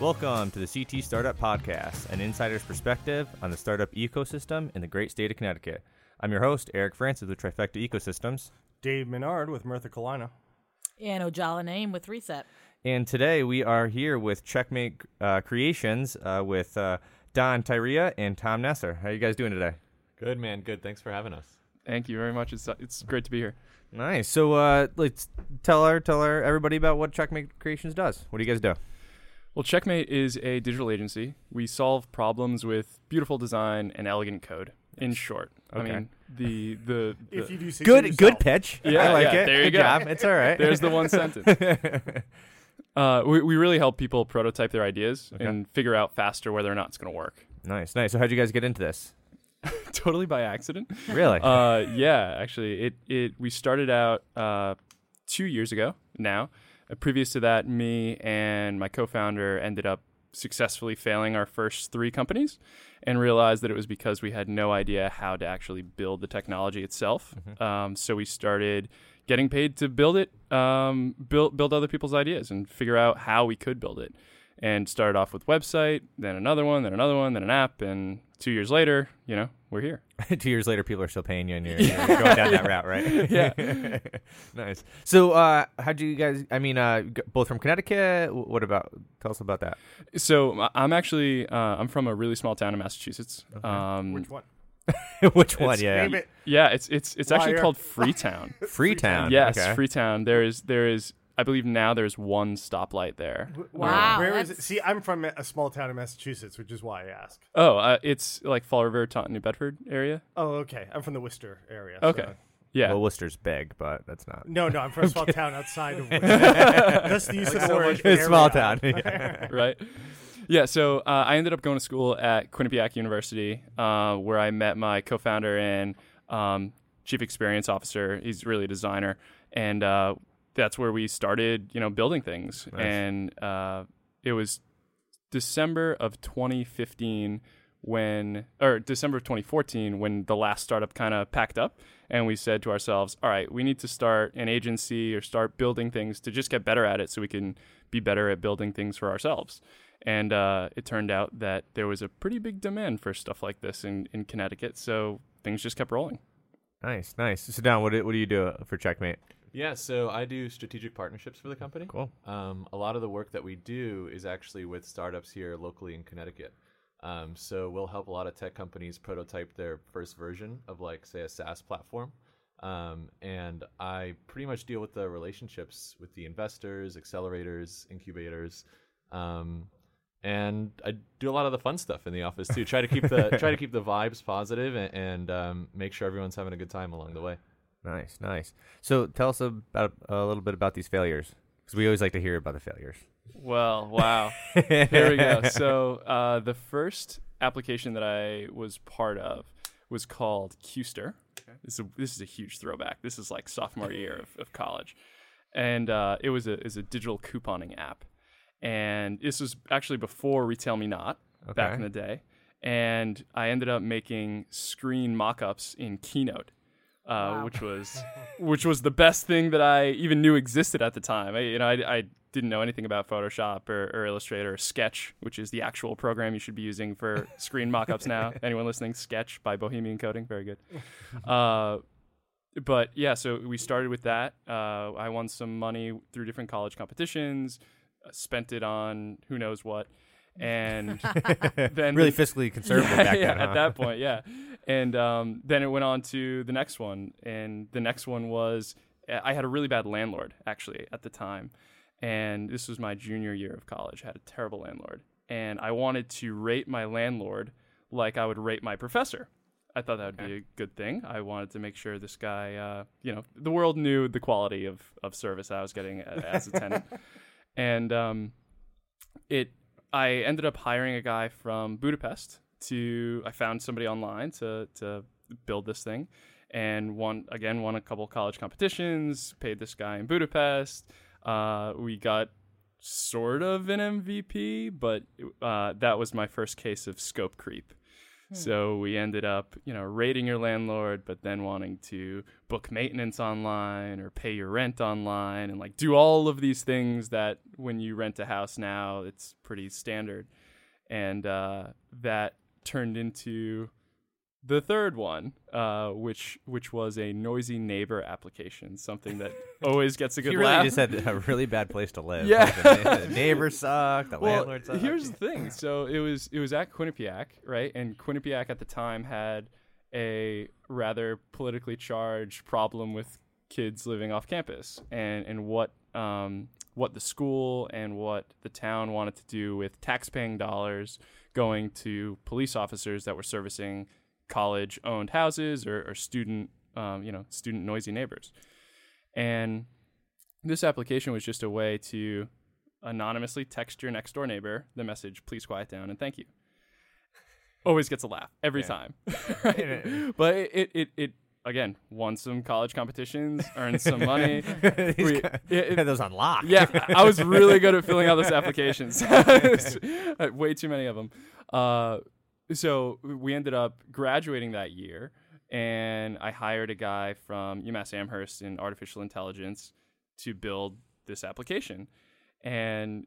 Welcome to the CT Startup Podcast, an insider's perspective on the startup ecosystem in the great state of Connecticut. I'm your host, Eric Francis with Trifecta Ecosystems. Dave Menard with Mirtha Kalina. And Ojala Name with Reset. And today we are here with Checkmate uh, Creations uh, with uh, Don Tyria and Tom Nesser. How are you guys doing today? Good, man. Good. Thanks for having us. Thank you very much. It's it's great to be here. Nice. So uh, let's tell our tell our everybody about what Checkmate Creations does. What do you guys do? Well, Checkmate is a digital agency. We solve problems with beautiful design and elegant code. In short, Okay. I mean the the, the If you do say Good so good pitch. Yeah, I like yeah, it. there you good go. job. It's all right. there's the one sentence. Uh, we we really help people prototype their ideas Okay. and figure out faster whether or not it's going to work. nice, nice. So how'd you guys get into this? totally by accident. Really? uh, yeah, actually, it it we started out uh, two years ago now. Previous to that, me and my co-founder ended up successfully failing our first three companies, and realized that it was because we had no idea how to actually build the technology itself. Um, so we started getting paid to build it, um, build build other people's ideas, and figure out how we could build it. And started off with website, then another one, then another one, then an app, and two years later, you know, we're here. Two years later, people are still paying you, and you're, you're going down that route, right? Yeah. nice. So, uh, how do you guys? I mean, uh, both from Connecticut. What about? Tell us about that. So I- I'm actually uh, I'm from a really small town in Massachusetts. Um, Which one? Which one? It's- Yeah, Name it. yeah, it's it's it's actually called Freetown. Freetown. yes, Okay. Freetown. There is there is I believe now there's one stoplight there. Wh- Wow, Where is it? that's- See, I'm from a small town in Massachusetts, which is why I ask. Oh, uh, it's like Fall River, Taunton, New Bedford area. Oh, okay. I'm from the Worcester area. so- Okay, yeah. Well, Worcester's big, but that's not. No, no, I'm from a small town outside of Worcester. That's the use of the word. It's small town. Yeah. right? Yeah, so uh, I ended up going to school at Quinnipiac University, uh, where I met my co-founder and um, chief experience officer. He's really a designer, and uh, that's where we started, you know, building things. Nice. And uh, it was December of 2015 when, or December of 2014 when the last startup kind of packed up, and we said to ourselves, "All right, we need to start an agency or start building things to just get better at it, so we can be better at building things for ourselves." And uh, it turned out that there was a pretty big demand for stuff like this in, in Connecticut, so things just kept rolling. Nice, nice. So, Don, what do, what do you do for Checkmate? Yeah, so I do strategic partnerships for the company. Cool. Um, a lot of the work that we do is actually with startups here locally in Connecticut. Um, so we'll help a lot of tech companies prototype their first version of, like, say, a SaaS platform. Um, and I pretty much deal with the relationships with the investors, accelerators, incubators, um, and I do a lot of the fun stuff in the office too. Try to keep the try to keep the vibes positive and, and um, make sure everyone's having a good time along the way. Nice, nice. So, tell us about a little bit about these failures, because we always like to hear about the failures. Well, wow. Here we go. So uh, the first application that I was part of was called Qster. This is a, this is a huge throwback. This is like sophomore year of, of college, and uh, it was a is a digital couponing app, and this was actually before Retail Me Not back in the day, and I ended up making screen mock-ups in Keynote. Uh, Wow. which was which was the best thing that I even knew existed at the time. I, you know, I, I didn't know anything about Photoshop or, or Illustrator or Sketch, which is the actual program you should be using for screen mockups now. Anyone listening, Sketch by Bohemian Coding, very good. Uh, but yeah, so we started with that. Uh, I won some money through different college competitions, uh, spent it on who knows what, and then really fiscally conservative yeah, back yeah, then. at that point, yeah. And um, then it went on to the next one, and the next one was I had a really bad landlord actually at the time, and this was my junior year of college. I had a terrible landlord, and I wanted to rate my landlord like I would rate my professor. I thought that would be a good thing. I wanted to make sure this guy, uh, you know, the world knew the quality of, of service I was getting as a tenant. and um, it, I ended up hiring a guy from Budapest to. I found somebody online to to build this thing, and won again won a couple college competitions. Paid this guy in Budapest. Uh, we got sort of an MVP, but uh, that was my first case of scope creep. So we ended up, you know, rating your landlord, but then wanting to book maintenance online or pay your rent online and like do all of these things that when you rent a house now, it's pretty standard. And uh, that turned into the third one, uh, which which was a noisy neighbor application, something that always gets a good you really laugh. just had a really bad place to live. Yeah. Like, the, the neighbors suck. The well, landlord here's the thing. So it was it was at Quinnipiac, right? And Quinnipiac at the time had a rather politically charged problem with kids living off campus, and and what um what the school and what the town wanted to do with taxpaying dollars going to police officers that were servicing college owned houses or, or student um, you know student noisy neighbors and this application was just a way to anonymously text your next door neighbor the message please quiet down and thank you always gets a laugh every Yeah. time right? but it, it, it, it again won some college competitions earned some money We- guys- it- it- those on lock. yeah, I was really good at filling out those applications. Way too many of them. Uh, so we ended up graduating that year, and I hired a guy from UMass Amherst in artificial intelligence to build this application. And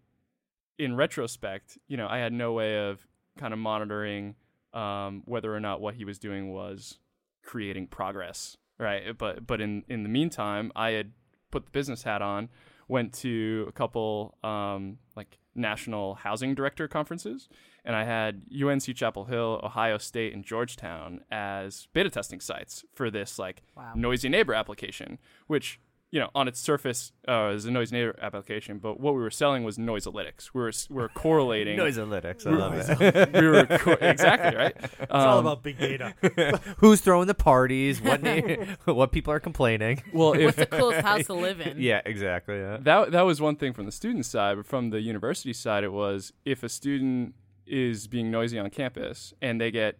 in retrospect, you know, I had no way of kind of monitoring um, whether or not what he was doing was creating progress, right? But but in in the meantime, I had put the business hat on, went to a couple um, like national housing director conferences, and I had UNC Chapel Hill, Ohio State, and Georgetown as beta testing sites for this like Wow. noisy neighbor application, which you know on its surface uh, is a noise neighbor application, but what we were selling was Noisalytics. We were we were correlating. Noise analytics. I we- love it. we were co- exactly right. It's all Um, about big data. Who's throwing the parties? What na- what people are complaining? well, if What's the coolest house to live in? Yeah, exactly. Yeah. that that was one thing from the student side, but from the university side, it was if a student is being noisy on campus and they get,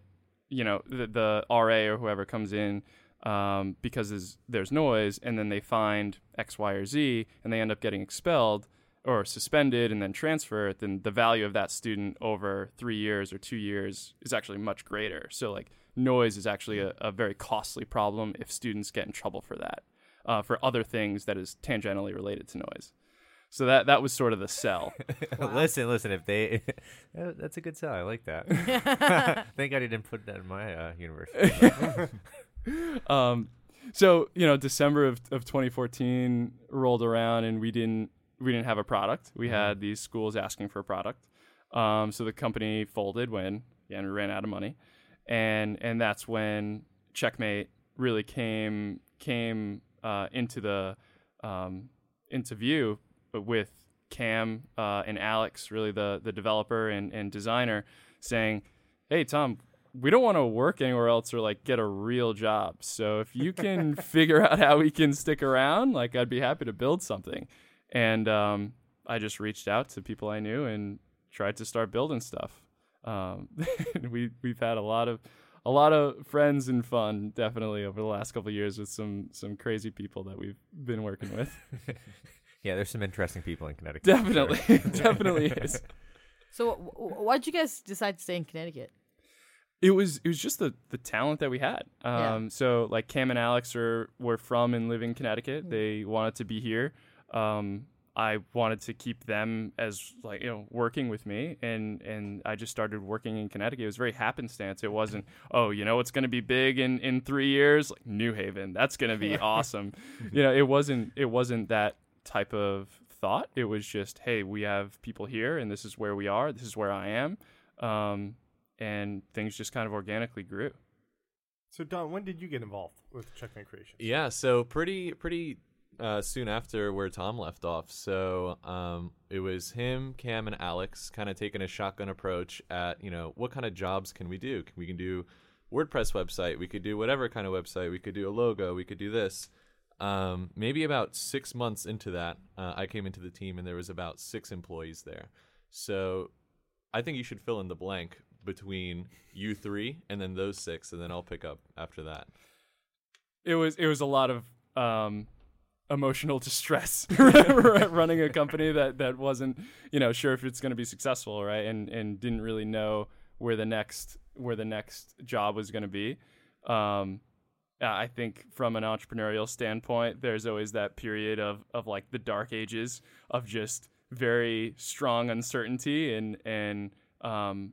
you know, the, the RA or whoever comes in um, because there's, there's noise, and then they find X, Y, or Z, and they end up getting expelled or suspended and then transferred, then the value of that student over three years or two years is actually much greater. So like noise is actually a, a very costly problem if students get in trouble for that, uh, for other things that is tangentially related to noise. So that that was sort of the sell. listen, listen. If they, that's a good sell. I like that. Thank God he didn't put that in my uh, university. um, so you know, December of, of 2014 rolled around, and we didn't we didn't have a product. We had these schools asking for a product. Um, so the company folded when again we ran out of money, and and that's when Checkmate really came came uh, into the um, into view, but with Cam uh, and Alex, really the the developer and, and designer, saying, "Hey Tom, we don't want to work anywhere else or like get a real job. So if you can figure out how we can stick around, like I'd be happy to build something." And um, I just reached out to people I knew and tried to start building stuff. Um, we we've had a lot of a lot of friends and fun definitely over the last couple of years with some some crazy people that we've been working with. yeah, there's some interesting people in Connecticut. for sure. definitely, definitely is. So, w- w- why'd you guys decide to stay in Connecticut? It was it was just the the talent that we had. Yeah. Um, so like Cam and Alex are were from and live in Connecticut. They wanted to be here. Um, I wanted to keep them as like you know working with me, and and I just started working in Connecticut. It was very happenstance. It wasn't oh you know it's going to be big in in three years like New Haven. That's going to be awesome. you know it wasn't it wasn't that type of thought. It was just hey we have people here, and this is where we are. This is where I am. Um, and things just kind of organically grew. So, Don, when did you get involved with Checkmate Creations? Yeah, so pretty pretty uh, soon after where Tom left off. So um, it was him, Cam, and Alex kind of taking a shotgun approach at you know what kind of jobs can we do? Can we can do WordPress website? We could do whatever kind of website. We could do a logo. We could do this. Um, maybe about six months into that, uh, I came into the team and there was about six employees there. So I think you should fill in the blank between you three and then those six, and then I'll pick up after that. It was it was a lot of um, emotional distress running a company that that wasn't you know sure if it's going to be successful, right? And and didn't really know where the next where the next job was going to be. Um, I think from an entrepreneurial standpoint, there's always that period of of like the dark ages of just very strong uncertainty and and um,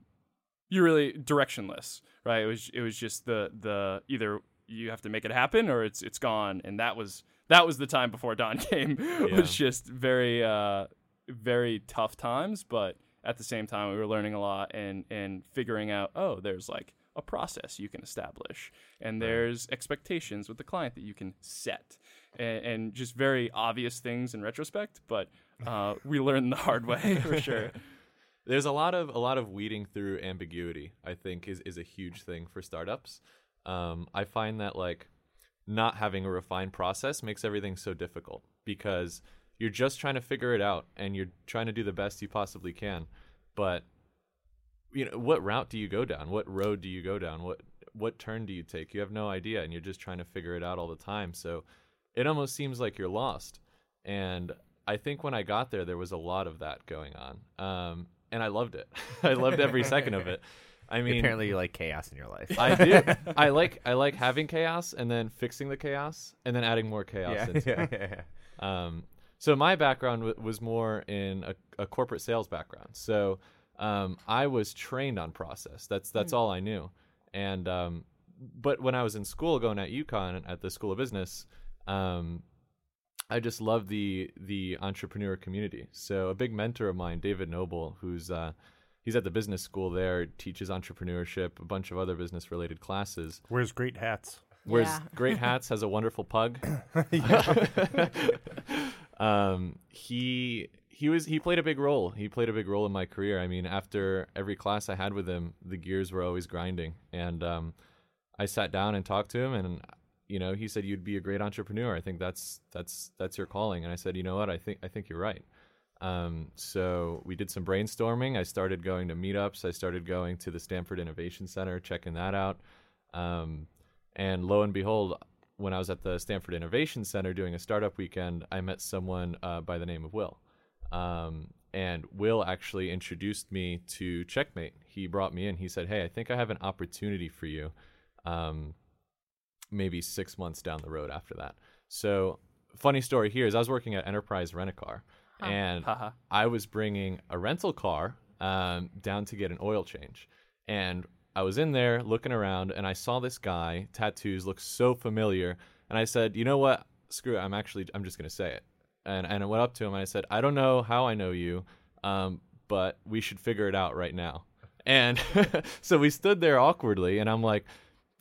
you're really directionless, right? It was it was just the the either you have to make it happen or it's it's gone, and that was that was the time before Don came. it was just very uh, very tough times, but at the same time we were learning a lot and and figuring out oh there's like a process you can establish. And there's expectations with the client that you can set. And, and just very obvious things in retrospect but uh, we learned the hard way. For sure There's a lot of a lot of weeding through ambiguity. I think is is a huge thing for startups. Um, I find that like not having a refined process makes everything so difficult because you're just trying to figure it out and you're trying to do the best you possibly can. But you know, what route do you go down? What road do you go down? What what turn do you take? You have no idea and you're just trying to figure it out all the time. So it almost seems like you're lost. And I think when I got there there was a lot of that going on. Um, and I loved it. I loved every second of it. I mean, Apparently, you like chaos in your life. I do. I like I like having chaos and then fixing the chaos and then adding more chaos yeah, into yeah, it. yeah, yeah. Um, so my background w- was more in a, a corporate sales background. So um, I was trained on process. That's that's all I knew. And um, but when I was in school, going at UConn at the School of Business, um, I just love the the entrepreneur community. So a big mentor of mine, David Noble, who's uh, he's at the business school there, teaches entrepreneurship, a bunch of other business related classes. Wears great hats. Wears Yeah. great hats, has a wonderful pug. um, he he was he played a big role. He played a big role in my career. I mean, after every class I had with him, the gears were always grinding, and um, I sat down and talked to him, and you know, he said you'd be a great entrepreneur. I think that's that's that's your calling. And I said, you know what? I think I think you're right. Um, so we did some brainstorming. I started going to meetups. I started going to the Stamford Innovation Center, checking that out. Um, and lo and behold, when I was at the Stamford Innovation Center doing a startup weekend, I met someone uh, by the name of Will. Um, and Will actually introduced me to Checkmate. He brought me in. He said, "Hey, I think I have an opportunity for you." Um, maybe six months down the road after that. So, funny story here is I was working at Enterprise Rent a Car, and Haha. I was bringing a rental car um, down to get an oil change, and I was in there looking around, and I saw this guy, tattoos, looked so familiar, and I said, "You know what? Screw it. I'm actually, I'm just gonna say it." And and I went up to him and I said, "I don't know how I know you, um, but we should figure it out right now." And so we stood there awkwardly, and I'm like,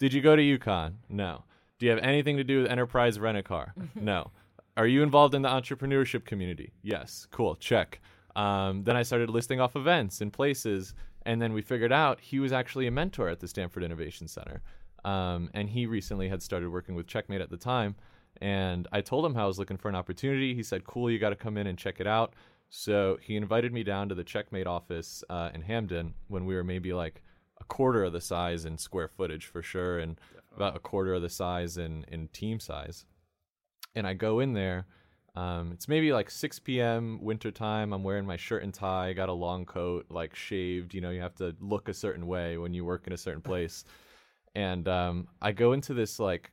"Did you go to UConn? No. Do you have anything to do with Enterprise Rent a Car? no. Are you involved in the entrepreneurship community? Yes. Cool. Check. Um, then I started listing off events and places, and then we figured out he was actually a mentor at the Stamford Innovation Center, um, and he recently had started working with Checkmate at the time. And I told him how I was looking for an opportunity. He said, "Cool, you got to come in and check it out." So he invited me down to the Checkmate office uh, in Hamden when we were maybe like quarter of the size in square footage for sure, and about a quarter of the size in in team size. And I go in there. Um, it's maybe like 6 p.m. winter time. I'm wearing my shirt and tie, got a long coat, like shaved. You know, you have to look a certain way when you work in a certain place. And um, I go into this like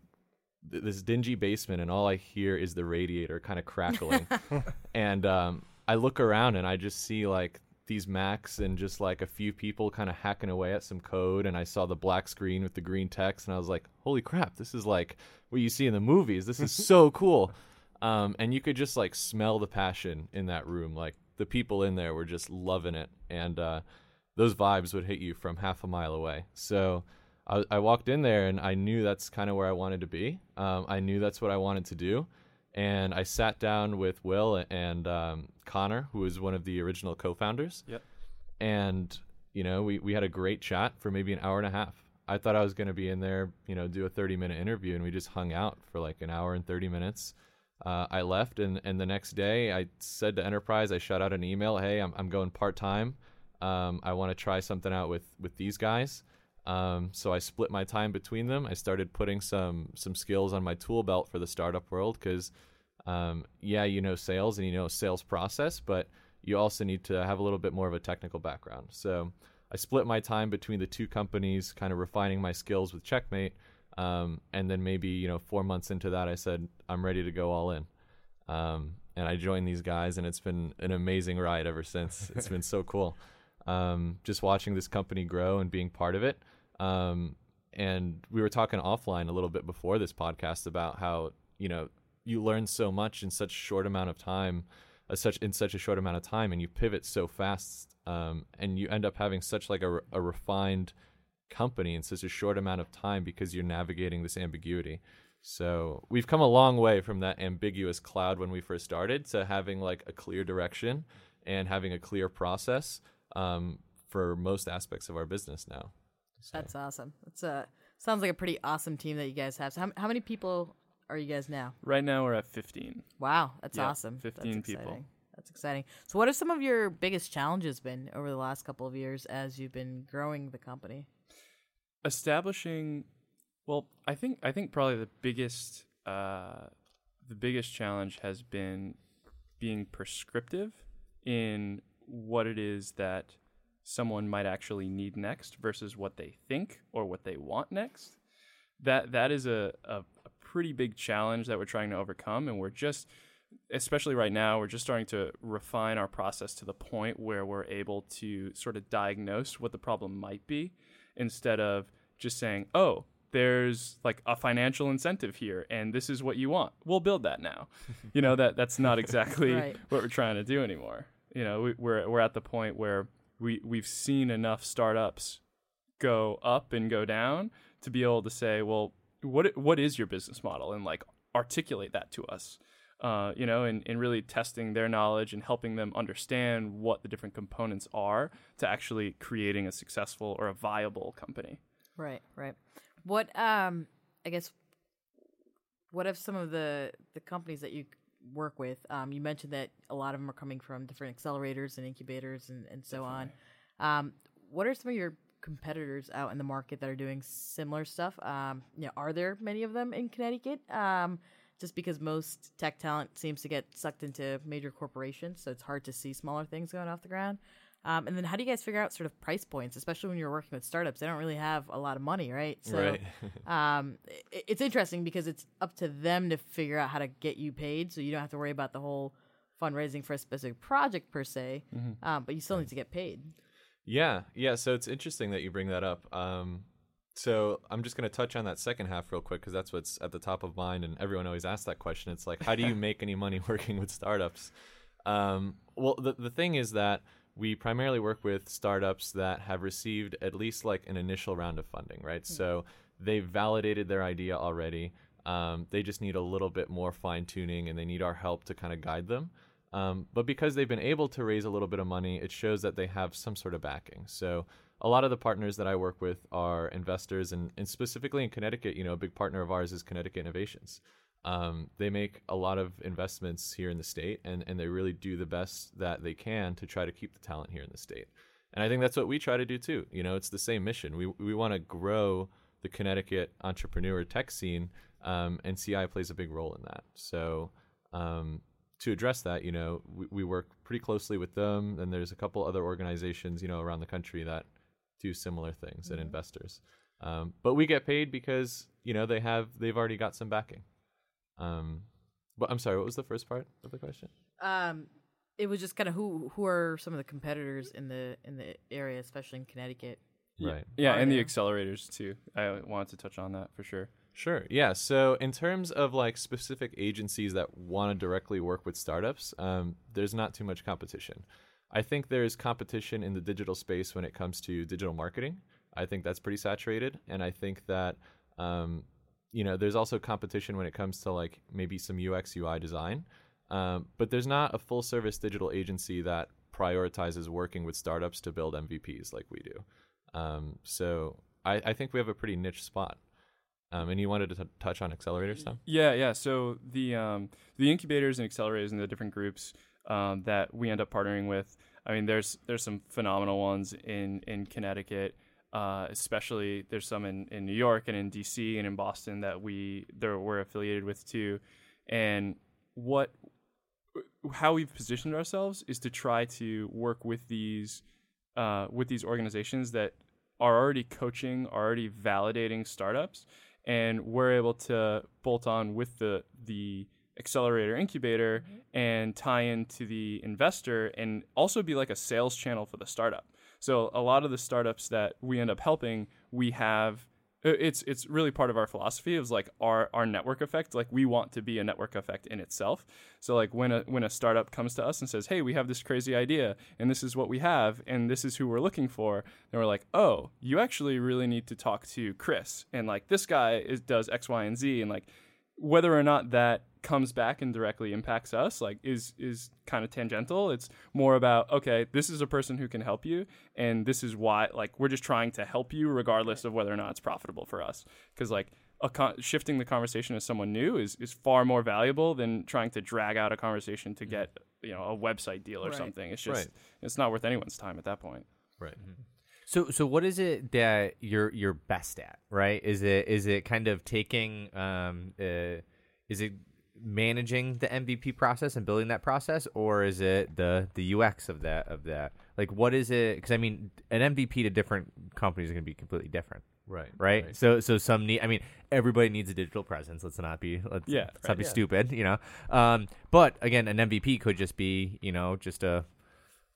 th- this dingy basement, and all I hear is the radiator kind of crackling. and um, I look around, and I just see like these Macs and just like a few people kind of hacking away at some code. And I saw the black screen with the green text, and I was like, "Holy crap! This is like what you see in the movies. This is so cool." Um, and you could just like smell the passion in that room. Like the people in there were just loving it, and uh, those vibes would hit you from half a mile away. So I, I walked in there, and I knew that's kind of where I wanted to be. Um, I knew that's what I wanted to do, and I sat down with Will and um, Connor, who was one of the original co-founders. Yep. And you know, we we had a great chat for maybe an hour and a half. I thought I was going to be in there, you know, do a 30 minute interview, and we just hung out for like an hour and 30 minutes. Uh, I left, and, and the next day I said to Enterprise, I shot out an email, hey, I'm, I'm going part time. Um, I want to try something out with, with these guys. Um, so I split my time between them. I started putting some some skills on my tool belt for the startup world because, um, yeah, you know sales and you know sales process, but you also need to have a little bit more of a technical background. So I split my time between the two companies, kind of refining my skills with Checkmate. Um, and then maybe you know four months into that, I said I'm ready to go all in. Um, and I joined these guys, and it's been an amazing ride ever since. It's been so cool. Um, just watching this company grow and being part of it. Um, and we were talking offline a little bit before this podcast about how you know you learn so much in such a short amount of time, uh, such in such a short amount of time, and you pivot so fast, um, and you end up having such like a, a refined company in such a short amount of time because you're navigating this ambiguity. So we've come a long way from that ambiguous cloud when we first started to having like a clear direction and having a clear process um, for most aspects of our business now. So. That's awesome. That's a sounds like a pretty awesome team that you guys have. So how, how many people are you guys now? Right now we're at 15. Wow, that's Yeah, awesome. 15 that's people. That's exciting. So what have some of your biggest challenges been over the last couple of years as you've been growing the company? establishing well i think i think probably the biggest uh, the biggest challenge has been being prescriptive in what it is that someone might actually need next versus what they think or what they want next that that is a, a, a pretty big challenge that we're trying to overcome and we're just especially right now we're just starting to refine our process to the point where we're able to sort of diagnose what the problem might be instead of just saying, "Oh, there's like a financial incentive here and this is what you want. We'll build that now." you know, that that's not exactly Right. what we're trying to do anymore. You know, we, we're we're at the point where we we've seen enough startups go up and go down to be able to say, "Well, what what is your business model?" and like articulate that to us. Uh, you know, and, and really testing their knowledge and helping them understand what the different components are to actually creating a successful or a viable company. Right, right. What um I guess what have some of the the companies that you work with? Um, you mentioned that a lot of them are coming from different accelerators and incubators and, and so on. Um, what are some of your competitors out in the market that are doing similar stuff? Um, you know, are there many of them in Connecticut? Um, just because most tech talent seems to get sucked into major corporations, so it's hard to see smaller things going off the ground. Um, and then how do you guys figure out sort of price points, especially when you're working with startups? They don't really have a lot of money, right? So Right. um, i it's interesting because it's up to them to figure out how to get you paid, so you don't have to worry about the whole fundraising for a specific project per se, um, but you still need to get paid. Yeah, yeah. So it's interesting that you bring that up. Um, so I'm just going to touch on that second half real quick because that's what's at the top of mind, and everyone always asks that question. It's like, how do you make any money working with startups? Um, well, the the thing is that we primarily work with startups that have received at least like an initial round of funding, right? So they've validated their idea already. Um, they just need a little bit more fine tuning, and they need our help to kind of guide them. Um, but because they've been able to raise a little bit of money, it shows that they have some sort of backing. So a lot of the partners that I work with are investors, and, and specifically in Connecticut, you know, a big partner of ours is Connecticut Innovations. Um, they make a lot of investments here in the state, and, and they really do the best that they can to try to keep the talent here in the state. And I think that's what we try to do too. You know, it's the same mission. We we want to grow the Connecticut entrepreneur tech scene, um, and CI plays a big role in that. So um, to address that, you know, we, we work pretty closely with them, and there's a couple other organizations, you know, around the country that do similar things and investors. Um, but we get paid because you know they have they've already got some backing. Um, but I'm sorry, what was the first part of the question? Um, it was just kind of who who are some of the competitors in the in the area, especially in Connecticut. Right. Yeah, Are and the accelerators too. I wanted to touch on that for sure. Sure. Yeah. So, in terms of like specific agencies that want to directly work with startups, um, there's not too much competition. I think there's competition in the digital space when it comes to digital marketing. I think that's pretty saturated, and I think that um, you know there's also competition when it comes to like maybe some UX UI design. Um, but there's not a full service digital agency that prioritizes working with startups to build MVPs like we do. Um, so I, I think we have a pretty niche spot. Um, and you wanted to t- touch on accelerators, Tom? Yeah, yeah. So the um, the incubators and accelerators and the different groups um, that we end up partnering with. I mean, there's there's some phenomenal ones in in Connecticut, uh, especially there's some in, in New York and in DC and in Boston that we there we're affiliated with too. And what how we've positioned ourselves is to try to work with these uh, with these organizations that are already coaching, are already validating startups, and we're able to bolt on with the the accelerator incubator mm-hmm. and tie into the investor and also be like a sales channel for the startup. So a lot of the startups that we end up helping, we have it's it's really part of our philosophy of like our our network effect. Like we want to be a network effect in itself. So like when a when a startup comes to us and says hey we have this crazy idea and this is what we have and this is who we're looking for then we're like oh you actually really need to talk to chris and like this guy is, does x y and z and like whether or not that comes back and directly impacts us like is is kind of tangential it's more about okay this is a person who can help you and this is why like we're just trying to help you regardless of whether or not it's profitable for us because like a con- shifting the conversation to someone new is is far more valuable than trying to drag out a conversation to get you know a website deal or Right. something it's just Right. it's not worth anyone's time at that point Right. So so what is it that you're you're best at, right? Is it is it kind of taking um uh, is it managing the MVP process and building that process or is it the the UX of that of that? Like what is it cuz I mean an MVP to different companies is going to be completely different, Right. right? So so some need I mean everybody needs a digital presence. Let's not be let's, Yeah, let's not be yeah. stupid, you know. Um but again an MVP could just be, you know, just a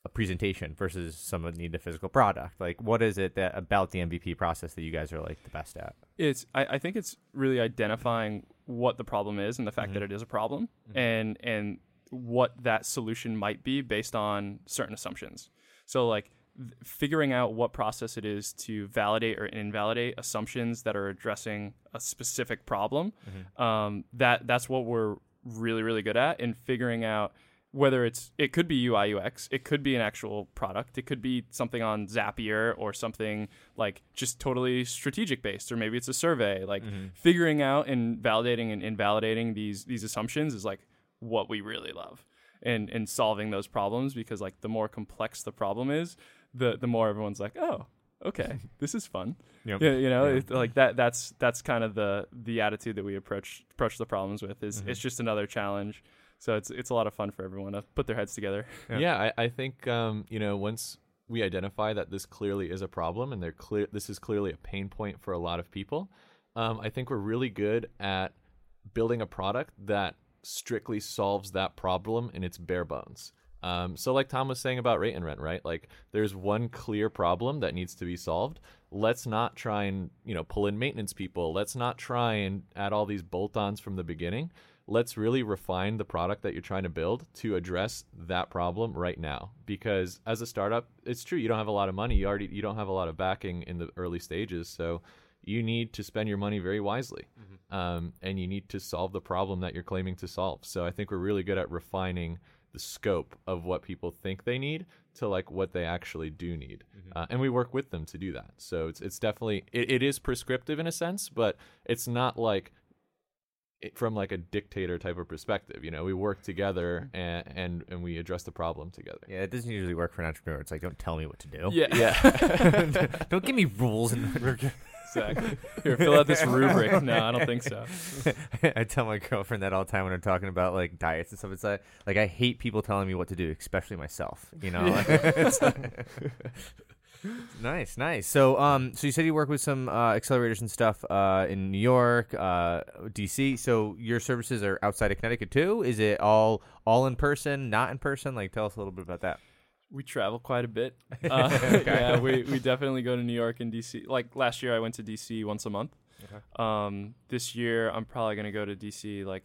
a presentation versus someone need a physical product. Like, what is it that about the MVP process that you guys are like the best at? it's I, I think it's really identifying what the problem is and the fact that mm-hmm. it is a problem mm-hmm. and and what that solution might be based on certain assumptions. So like th- figuring out what process it is to validate or invalidate assumptions that are addressing a specific problem mm-hmm. um, that that's what we're really really good at in figuring out whether it's it could be UI UX, it could be an actual product, it could be something on Zapier or something like just totally strategic based, or maybe it's a survey. Like mm-hmm. figuring out and validating and invalidating these these assumptions is like what we really love. And and solving those problems because like the more complex the problem is, the the more everyone's like, oh, okay, this is fun. Yep. Yeah, you know, Yeah. it's like that. That's that's kind of the the attitude that we approach approach the problems with. Is mm-hmm. it's just another challenge. So it's it's a lot of fun for everyone to put their heads together. Yeah. Yeah, I, I think um, you know once we identify that this clearly is a problem and they're clear this is clearly a pain point for a lot of people, um, I think we're really good at building a product that strictly solves that problem in its bare bones. Um, so like Tom was saying about rate and rent, right? Like there's one clear problem that needs to be solved. Let's not try and you know pull in maintenance people. Let's not try and add all these bolt-ons from the beginning let's really refine the product that you're trying to build to address that problem right now. Because as a startup it's true you don't have a lot of money. You already you don't have a lot of backing in the early stages. So you need to spend your money very wisely um, and you need to solve the problem that you're claiming to solve. So i think we're really good at refining the scope of what people think they need to like what they actually do need. Uh, and we work with them to do that. So it's, it's definitely it, it is prescriptive in a sense but it's not like from like a dictator type of perspective. You know, we work together and and, and we address the problem together. Yeah, it doesn't usually work for an entrepreneur. It's like, don't tell me what to do. Yeah, Yeah. don't give me rules. And exactly. Here, fill out this rubric. No, I don't think so. I tell my girlfriend that all the time when I'm talking about like diets and stuff. It's like, like I hate people telling me what to do, especially myself. You know. Nice, nice. So, um, so you said you work with some uh, accelerators and stuff uh, in New York, uh, DC. So your services are outside of Connecticut too. Is it all all in person, not in person? Like, tell us a little bit about that. We travel quite a bit. Uh, yeah, we, we definitely go to New York and DC. Like last year, I went to DC once a month. Okay. Um, this year, I'm probably gonna go to DC like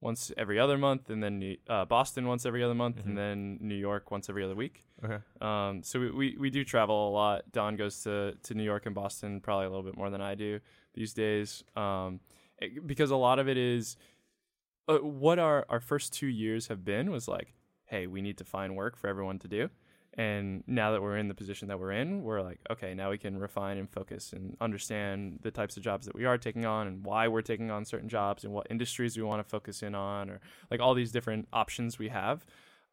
once every other month, and then uh, Boston once every other month, and then New York once every other week. Okay. Um, so we, we, we do travel a lot. Don goes to, to New York and Boston probably a little bit more than I do these days. Um, it- because a lot of it is uh, what our, our first two years have been was like, hey, we need to find work for everyone to do. And now that we're in the position that we're in, we're like, okay, now we can refine and focus and understand the types of jobs that we are taking on and why we're taking on certain jobs and what industries we want to focus in on or like all these different options we have.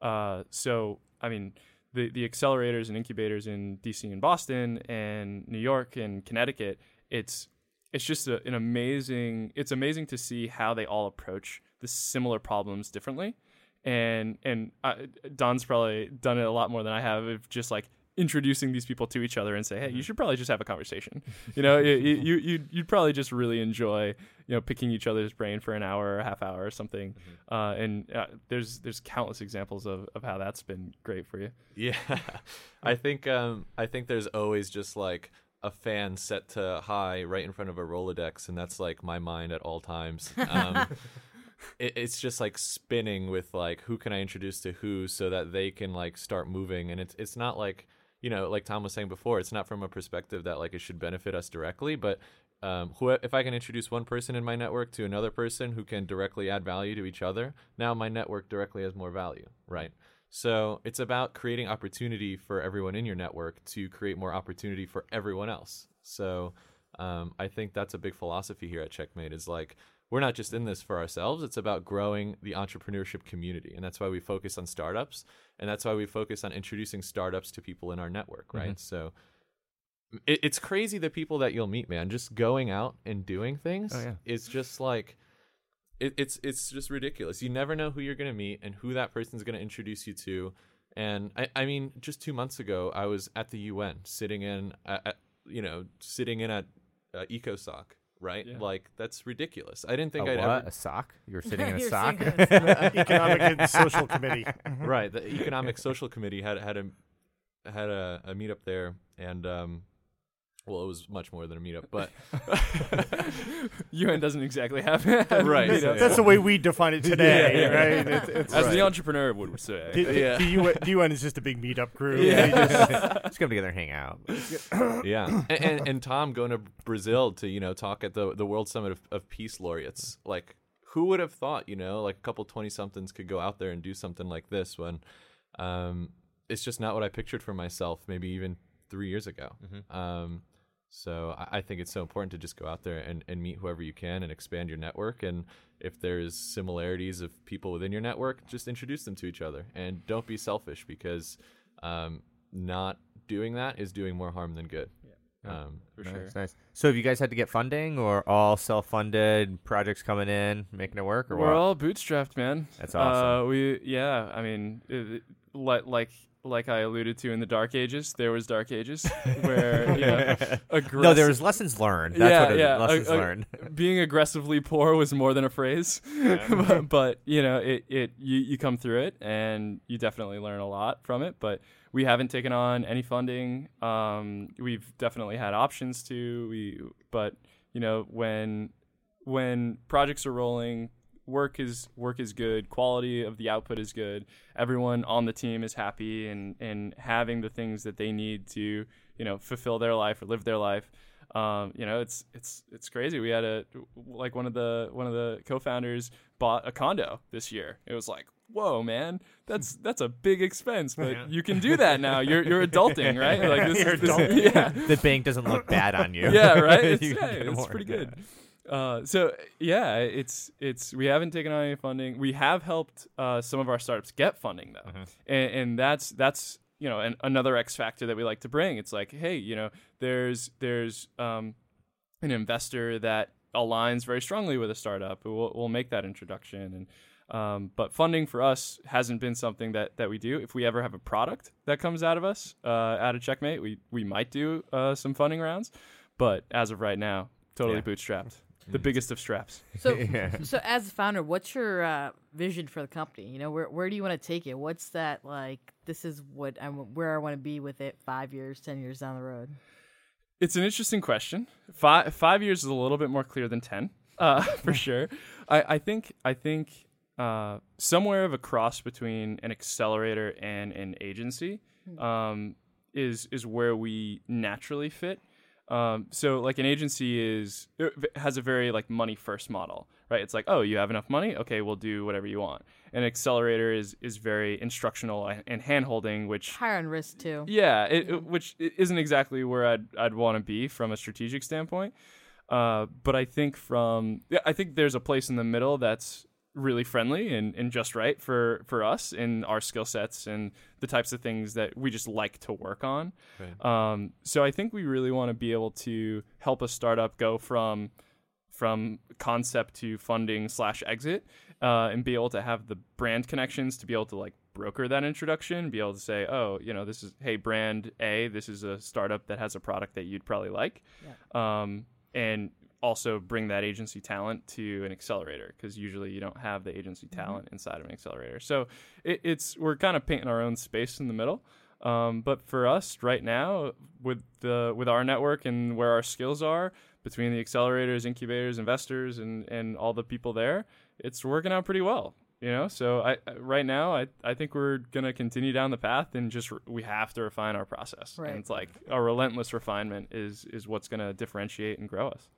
Uh, so, I mean, the, the accelerators and incubators in DC and Boston and New York and Connecticut, it's it's just a, an amazing it's amazing to see how they all approach the similar problems differently and and uh, Don's probably done it a lot more than I have of just like introducing these people to each other and say, hey, you should probably just have a conversation. you know, you, you you'd, you'd probably just really enjoy you know picking each other's brain for an hour or a half hour or something. Uh, and uh, there's there's countless examples of, of how that's been great for you. Yeah, I think um, I think there's always just like a fan set to high right in front of a Rolodex, and that's like my mind at all times. Um, it, it's just like spinning with like who can I introduce to who, so that they can like start moving, and it's it's not like you know like Tom was saying before, it's not from a perspective that like it should benefit us directly, but um, who, if I can introduce one person in my network to another person who can directly add value to each other, now my network directly has more value, right? So it's about creating opportunity for everyone in your network to create more opportunity for everyone else. So um, I think that's a big philosophy here at Checkmate is like we're not just in this for ourselves. It's about growing the entrepreneurship community, and that's why we focus on startups, and that's why we focus on introducing startups to people in our network, right? So it, it's crazy the people that you'll meet, man. Just going out and doing things Oh, yeah. is just like it, it's it's just ridiculous. You never know who you're gonna meet and who that person's gonna introduce you to. And I, I mean, just two months ago, I was at the UN, sitting in, at, at, you know, sitting in at uh, EcoSoc, right? Yeah. Like that's ridiculous. I didn't think a I'd what? ever A sock? You were sitting in a You're sock? sitting in a sock. Economic and Social Committee. right. The Economic Social Committee had had a had a, a meetup there, and um, well, it was much more than a meetup, but UN doesn't exactly have Right. you know, Yeah. That's the way we define it today, Yeah, yeah. right? It's, it's, as Right. the entrepreneur would say. the, the, Yeah. the UN, the UN is just a big meetup group. Yeah. Just- Just come together and hang out. yeah, and, and and Tom going to Brazil to you know talk at the the World Summit of, of Peace Laureates. Like, who would have thought you know like a couple twenty somethings could go out there and do something like this when, um, it's just not what I pictured for myself. Maybe even three years ago. Um, so I, I think it's so important to just go out there and, and meet whoever you can and expand your network. And if there's similarities of people within your network, just introduce them to each other and don't be selfish because um, not doing that is doing more harm than good. Um, for nice, sure. nice. So have you guys had to get funding or all self-funded projects coming in, making it work or We're what? all bootstrapped, man. That's awesome. Uh, we yeah, I mean, it- like like like I alluded to in the Dark Ages, there was Dark Ages where you know, aggressive, no, there was lessons learned. That's yeah, what it is. yeah, Lessons a- a- learned. being aggressively poor was more than a phrase, but, but you know, it it you you come through it and you definitely learn a lot from it. But we haven't taken on any funding. Um, we've definitely had options to we, but you know when when projects are rolling work is work is good quality of the output is good everyone on the team is happy and and having the things that they need to you know fulfill their life or live their life um, you know it's it's it's crazy we had a like one of the one of the co-founders bought a condo this year it was like whoa man that's that's a big expense but you can do that now you're you're adulting right like this, You're is- this- adulting. yeah the bank doesn't look bad on you. yeah, right. It's, You yeah, it's pretty good. Uh, so yeah, it's it's we haven't taken on any funding. We have helped uh, some of our startups get funding though, Mm-hmm. and, and that's that's you know an, another X factor that we like to bring. It's like, hey, you know, there's there's um, an investor that aligns very strongly with a startup. We'll, we'll make that introduction and. Um, but funding for us hasn't been something that, that we do. If we ever have a product that comes out of us, uh, out of Checkmate, we, we might do uh, some funding rounds. But as of right now, totally Yeah. bootstrapped. The biggest of straps. So, Yeah. so as a founder, what's your uh, vision for the company? You know, where where do you want to take it? What's that like? This is what I'm where I want to be with it five years, ten years down the road. It's an interesting question. Five five years is a little bit more clear than ten, uh, for sure. I, I think I think uh, somewhere of a cross between an accelerator and an agency um, is is where we naturally fit. Um, so like an agency is has a very like money first model, right? It's like oh you have enough money, okay, we'll do whatever you want. An accelerator is is very instructional and hand holding, which Higher on risk too. yeah, it, it- which isn't exactly where I'd I'd want to be from a strategic standpoint. Uh, but I think from yeah, I think there's a place in the middle that's really friendly and, and just right for for us in our skill sets and the types of things that we just like to work on. Right. Um, so I think we really want to be able to help a startup go from from concept to funding slash exit uh, and be able to have the brand connections to be able to like broker that introduction, be able to say, oh, you know, this is hey brand A, this is a startup that has a product that you'd probably like, um, and also bring that agency talent to an accelerator because usually you don't have the agency talent inside of an accelerator. So it, it's we're kind of painting our own space in the middle. Um, but for us right now, with the with our network and where our skills are between the accelerators, incubators, investors, and and all the people there, it's working out pretty well. You know, so I I- right now I I think we're gonna continue down the path and just re- we have to refine our process. Right. And it's like a relentless refinement is is what's gonna differentiate and grow us.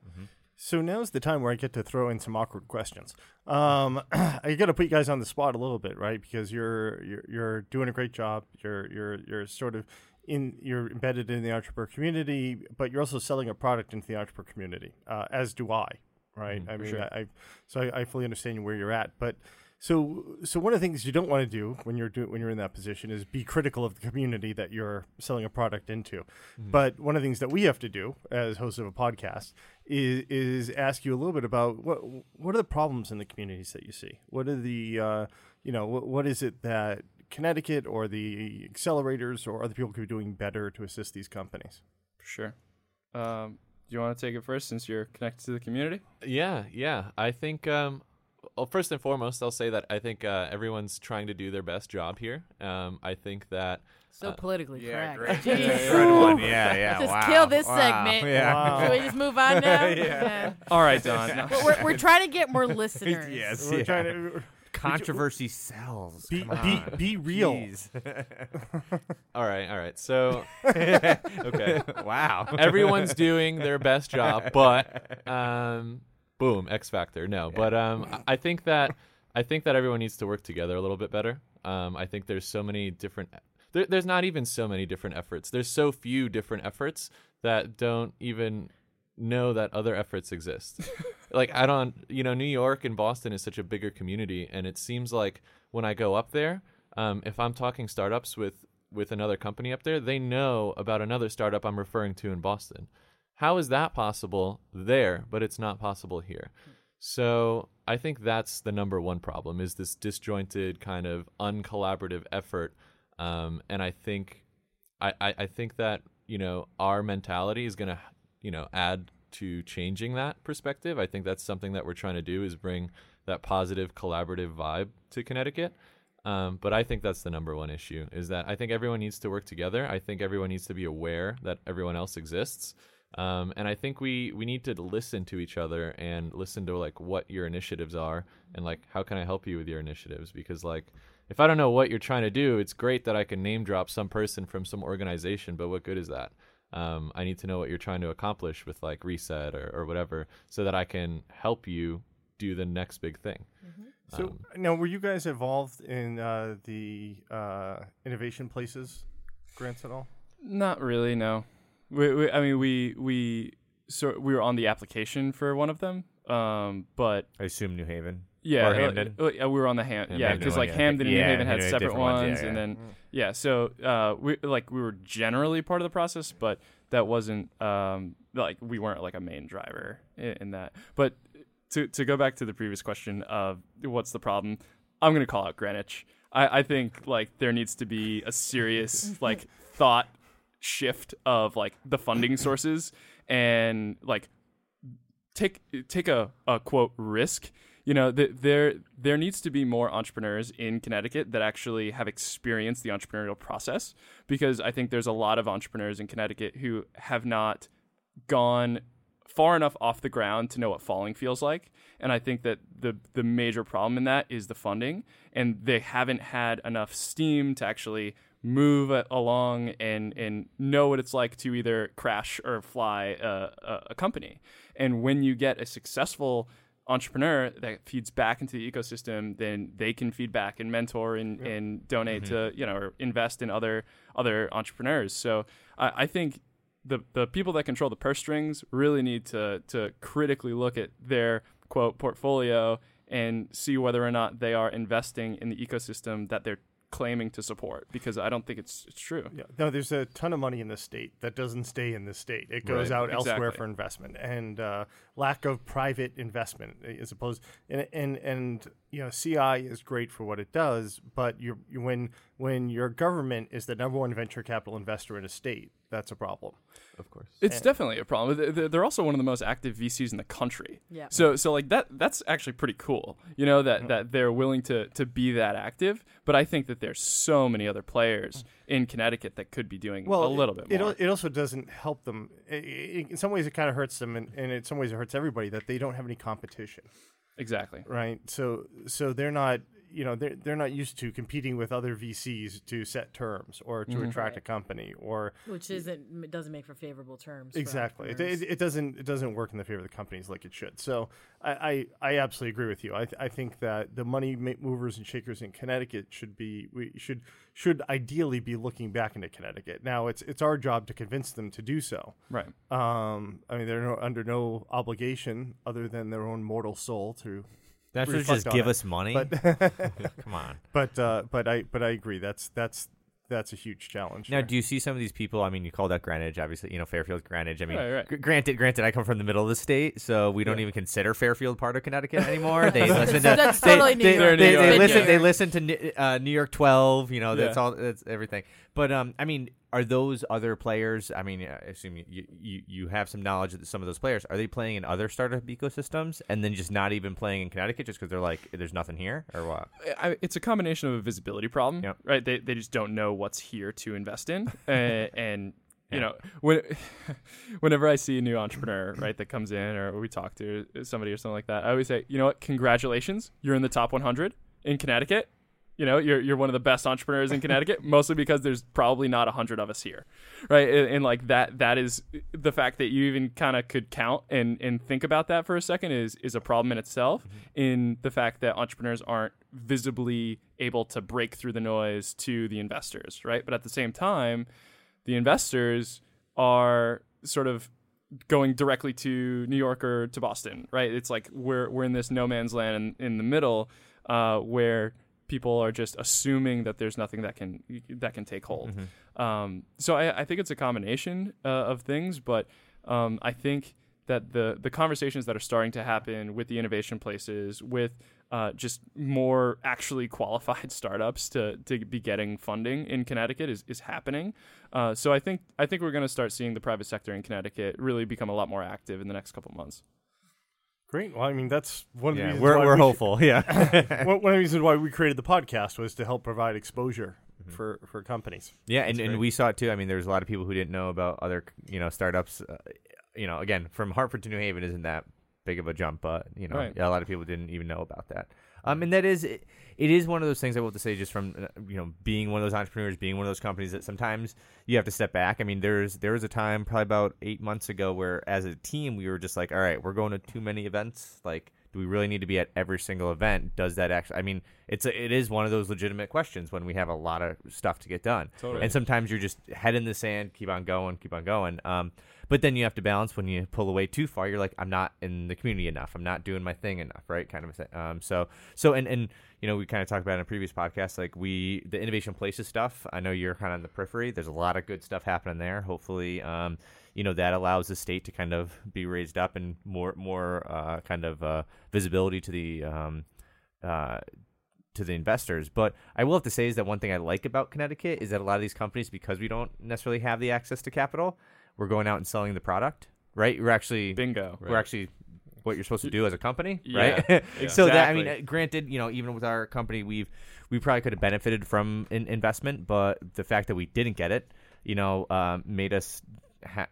So now's the time where I get to throw in some awkward questions. Um, I got to put you guys on the spot a little bit, right? Because you're you're you're doing a great job. You're you're you're sort of in you're embedded in the entrepreneur community, but you're also selling a product into the entrepreneur community, uh, as do I, right? I mean, sure. I, I so I, I fully understand where you're at, but. So, so one of the things you don't want to do when you're doing when you're in that position is be critical of the community that you're selling a product into. But one of the things that we have to do as hosts of a podcast is is ask you a little bit about what what are the problems in the communities that you see. What are the uh, you know what, what is it that Connecticut or the accelerators or other people could be doing better to assist these companies? Sure. Um, do you want to take it first since you're connected to the community? Yeah, yeah. I think um well, first and foremost, I'll say that I think uh, everyone's trying to do their best job here. Um, I think that So Uh, politically Yeah, correct. great. Jeez. Good one. Yeah, yeah. Just wow. kill this wow. segment. Yeah. Wow. Should we just move on now? Yeah. All right, Don. No. We're, we're, we're trying to get more listeners. yes. We're yeah. trying to Controversy sells. be Come be, on. be real. All right, all right. So okay. wow. everyone's doing their best job, but um, boom, X Factor. No, but um, I I think that I think that everyone needs to work together a little bit better. Um, I think there's so many different. There, there's not even so many different efforts. There's so few different efforts that don't even know that other efforts exist. like I don't, you know, New York and Boston is such a bigger community, and it seems like when I go up there, um, if I'm talking startups with with another company up there, they know about another startup I'm referring to in Boston. How is that possible there, but it's not possible here? So I think that's the number one problem is this disjointed kind of uncollaborative effort. Um, and I think I, I, I think that, you know, our mentality is gonna, you know, add to changing that perspective. I think that's something that we're trying to do is bring that positive collaborative vibe to Connecticut. Um, but I think that's the number one issue is that I think everyone needs to work together. I think everyone needs to be aware that everyone else exists. Um, and I think we, we need to listen to each other and listen to like what your initiatives are and like how can I help you with your initiatives because like if I don't know what you're trying to do, it's great that I can name drop some person from some organization, but what good is that? Um, I need to know what you're trying to accomplish with like reset or, or whatever so that I can help you do the next big thing. So Um, now, were you guys involved in uh, the uh, innovation places grants at all? Not really. No. We, we, I mean, we we so we were on the application for one of them. Um, but I assume New Haven. yeah, Or uh, Hamden? uh, we were on the Ham. Yeah, Yeah, Hamden because one, like yeah. Hamden and New Haven had Hamden separate ones, ones, yeah, and yeah. then yeah. So uh, we like we were generally part of the process, but that wasn't um like we weren't like a main driver in, in that. But to to go back to the previous question of what's the problem, I'm gonna call out Greenwich. I, I think like there needs to be a serious like thought shift of like the funding sources and like take take a, a quote risk. You know th- there there needs to be more entrepreneurs in Connecticut that actually have experienced the entrepreneurial process because I think there's a lot of entrepreneurs in Connecticut who have not gone far enough off the ground to know what falling feels like. And I think that the the major problem in that is the funding. And they haven't had enough steam to actually move along and and know what it's like to either crash or fly a, a, company. And when you get a successful entrepreneur that feeds back into the ecosystem, then they can feed back and mentor and, and donate mm-hmm. to you know or invest in other other entrepreneurs. So I, I think the the people that control the purse strings really need to to critically look at their quote portfolio and see whether or not they are investing in the ecosystem that they're claiming to support because I don't think it's it's true. Yeah, no, there's a ton of money in the state that doesn't stay in the state. It goes Right. out elsewhere for investment, and uh, lack of private investment as opposed. And, and and you know, CI is great for what it does, but you when when your government is the number one venture capital investor in a state, that's a problem. Of course. It's definitely a problem. Th- th- They're also one of the most active VCs in the country. Yeah. So so like that that's actually pretty cool. You know that mm-hmm. that they're willing to to be that active. But I think that there's so many other players mm. in Connecticut that could be doing well, a little bit it, more. It, it also doesn't help them. I- I- in some ways, it kind of hurts them, and, and in some ways, it hurts everybody that they don't have any competition. exactly. right? So so they're not you know they're they're not used to competing with other VCs to set terms or to attract a company or Which isn't it doesn't make for favorable terms. exactly it, it, it doesn't it doesn't work in the favor of the companies like it should. So I I, I absolutely agree with you. I th- I think that the money movers and shakers in Connecticut should be we should should ideally be looking back into Connecticut. Now it's it's our job to convince them to do so. Right. Um, I mean they're no, under no obligation other than their own mortal soul to That's reflect just give it. us money. but Come on. but uh, but I but I agree. That's that's that's a huge challenge. Now, there. do you see some of these people? I mean, you called out Greenwich, obviously. You know, Fairfield, Greenwich. I mean, Right, right. gr- granted, granted, I come from the middle of the state, so we don't even consider Fairfield part of Connecticut anymore. They listen to they, totally New they, York. they, they listen. They listen to uh, New York Twelve. You know, that's Yeah. all. That's everything. But um, I mean, are those other players? I mean, I assume you, you you have some knowledge of some of those players. Are they playing in other startup ecosystems and then just not even playing in Connecticut just because they're like, there's nothing here, or what? I, it's a combination of a visibility problem, Yep. right? They, they just don't know what's here to invest in, uh, and you know when whenever I see a new entrepreneur, right, that comes in or we talk to somebody or something like that, I always say, you know what, congratulations, you're in the top 100 in Connecticut. You know, you're you're one of the best entrepreneurs in Connecticut, mostly because there's probably not a hundred of us here, right? And, and like that, that is the fact that you even kind of could count and and think about that for a second is is a problem in itself. In the fact that entrepreneurs aren't visibly able to break through the noise to the investors, right? But at the same time, the investors are sort of going directly to New York or to Boston, right? It's like we're we're in this no man's land in, in the middle, uh, where people are just assuming that there's nothing that can that can take hold. Um, so I, I think it's a combination uh, of things, but um, I think that the the conversations that are starting to happen with the innovation places, with uh, just more actually qualified startups to to be getting funding in Connecticut is, is happening. Uh, so I think I think we're going to start seeing the private sector in Connecticut really become a lot more active in the next couple months. Great. Well, I mean that's one of the Yeah, reasons we're why we're we- hopeful. Yeah. one, of the reasons why we created the podcast was to help provide exposure for for companies. Yeah, and, That's and great. we saw it too. I mean, there's a lot of people who didn't know about other, you know, startups. Uh, you know, again, from Hartford to New Haven isn't that big of a jump, but you know, Right. a lot of people didn't even know about that. Um, and that is, it, it is one of those things I will to say, just from uh, you know, being one of those entrepreneurs, being one of those companies that sometimes you have to step back. I mean, there's there was a time probably about eight months ago where, as a team, we were just like, all right, we're going to too many events, like. Do we really need to be at every single event? Does that actually? I mean, it's a, it is one of those legitimate questions when we have a lot of stuff to get done. Totally. And sometimes you're just head in the sand, keep on going, keep on going. Um, but then you have to balance when you pull away too far. You're like, I'm not in the community enough. I'm not doing my thing enough, right? Kind of a thing. Um, so so and and you know we kind of talked about in a previous podcast. Like we the innovation places stuff. I know you're kind of on the periphery. There's a lot of good stuff happening there. Hopefully, um, you know that allows the state to kind of be raised up and more more uh, kind of uh, visibility to the um, uh, to the investors. But I will have to say is that one thing I like about Connecticut is that a lot of these companies, because we don't necessarily have the access to capital, we're going out and selling the product. Right? We're actually Bingo. we're actually what you're supposed to do as a company, Yeah, right? so that I mean, uh, granted, you know, even with our company, we've we probably could have benefited from an investment, but the fact that we didn't get it, you know, um, made us ha-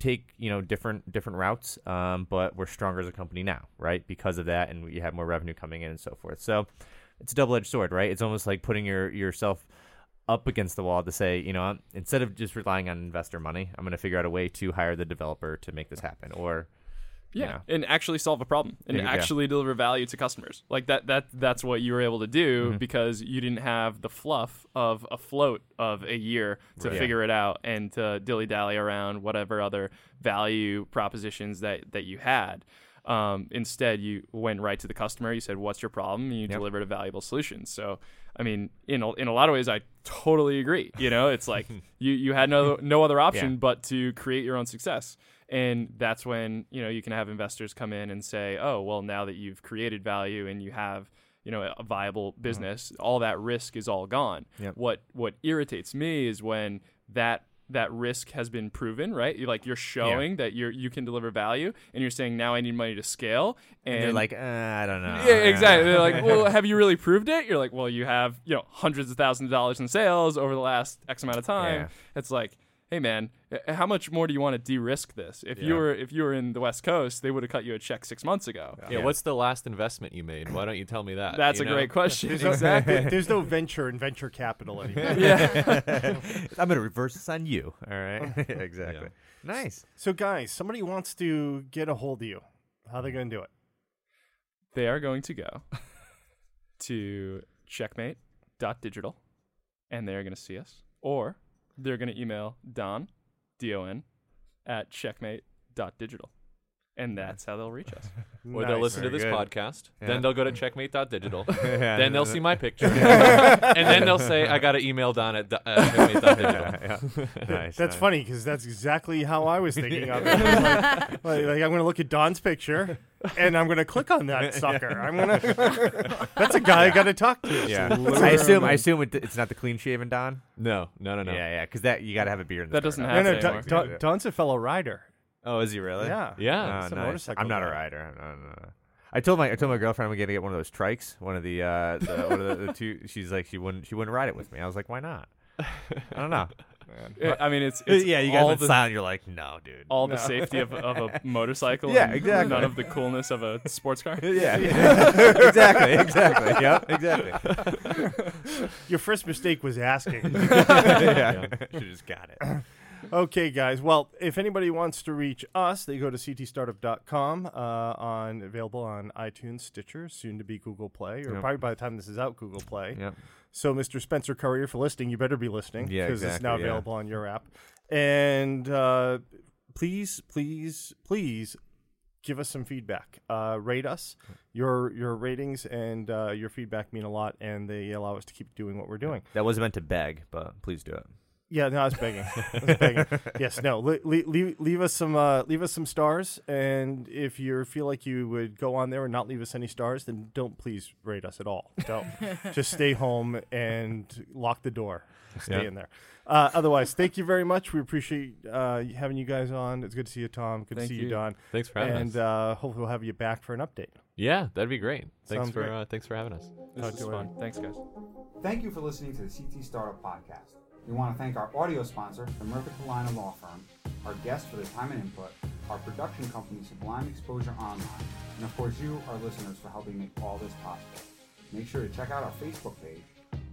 take you know different different routes. Um, but we're stronger as a company now, right? Because of that, and we have more revenue coming in and so forth. So it's a double edged sword, right? It's almost like putting your yourself up against the wall to say, you know, instead of just relying on investor money, I'm going to figure out a way to hire the developer to make this happen, or you Yeah, know. and actually solve a problem and you go. actually deliver value to customers. Like that that that's what you were able to do Mm-hmm. because you didn't have the fluff of a float of a year to Right. figure it out and to dilly dally around whatever other value propositions that that you had. Um, instead, you went right to the customer. You said, "What's your problem?" And you Yep. delivered a valuable solution. So, I mean, in a, in a lot of ways, I totally agree. You know, it's like you you had no no other option Yeah. but to create your own success. And that's when you know you can have investors come in and say, "Oh, well, now that you've created value and you have you know a viable business, all that risk is all gone." Yep. What what irritates me is when that that risk has been proven, right? You like you're showing that you're you can deliver value, and you're saying now I need money to scale, and, And they're like, uh, I don't know. yeah, exactly. They're like, well, have you really proved it? You're like, well, you have, you know, hundreds of thousands of dollars in sales over the last X amount of time. Yeah. It's like, hey, man, how much more do you want to de-risk this? If you were if you were in the West Coast, they would have cut you a check six months ago. Yeah, Yeah. What's the last investment you made? Why don't you tell me that? That's you a know? great question. There's no- exactly. There's no venture in venture capital anymore. yeah. I'm gonna reverse this on you. All right. exactly. Nice. So, guys, somebody wants to get a hold of you. How are they going to do it? They are going to go to checkmate.digital and they're going to see us, or they're going to email Don, D O N, at checkmate.digital. And that's how they'll reach us. Or they'll Nice. listen to Very this good. podcast. Yeah. Then they'll go to checkmate.digital. Yeah. then they'll see my picture. and then they'll say, I got to email Don at do- uh, checkmate.digital. yeah, yeah. Nice. That's nice. funny because that's exactly how I was thinking of it. like, like, like, I'm going to look at Don's picture and I'm going to click on that sucker. I'm going to. That's a guy I got to talk to. Yeah. I assume. I assume it, it's not the clean shaven Don. No, no, no, no. Yeah, yeah. Because that you got to have a beard. In That doesn't part. No, no, Happen Don. Don, Don's a fellow rider. Oh, is he really? Yeah. Yeah. Oh, He's a nice. motorcycle I'm not a rider. No, no, no. I told my I told my girlfriend I'm gonna get one of those trikes. One of the uh, the, one of the, the two. She's like she wouldn't she wouldn't ride it with me. I was like, why not? I don't know. Yeah, I mean, it's, uh, it's yeah, you guys all went the, silent. You're like, no, dude. all the safety of, of a motorcycle. Yeah, and exactly. None of the coolness of a sports car. yeah, exactly, exactly. Yep, exactly. Your first mistake was asking. yeah, she just got it. Okay, guys. Well, if anybody wants to reach us, they go to ctstartup.com uh, on available on iTunes, Stitcher, soon to be Google Play, or Yep. probably by the time this is out, Google Play. Yep. So, Mr. Spencer Currier, for listening, you better be listening Yeah, it's now exactly, yeah. available on your app. And uh, please, please, please give us some feedback. Uh, rate us. Your your ratings and uh, your feedback mean a lot, and they allow us to keep doing what we're doing. That wasn't meant to beg, but please do it. Yeah, no, I was begging. I was begging. Yes, no. Le- le- leave, leave us some. Uh, leave us some stars, and if you feel like you would go on there and not leave us any stars, then don't please rate us at all. Don't. Just stay home and lock the door. Stay Yeah. in there. Uh, otherwise, thank you very much. We appreciate uh, having you guys on. It's good to see you, Tom. Good Thank to see you, you. Don. Thanks for having And us. uh, hopefully, we'll have you back for an update. yeah, that'd be great. Thanks Sounds for great. uh, thanks for having us. This Talk is to you later. fun. Thanks, guys. Thank you for listening to the CT Startup Podcast. We want to thank our audio sponsor, the Murphy Kalina Law Firm, our guests for their time and input, our production company, Sublime Exposure Online, and of course you, our listeners, for helping make all this possible. Make sure to check out our Facebook page,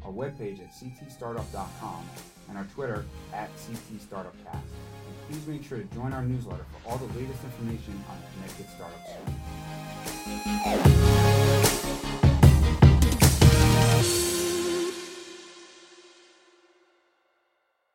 our webpage at ctstartup.com, and our Twitter at ctstartupcast. And please make sure to join our newsletter for all the latest information on the Connecticut startup scene.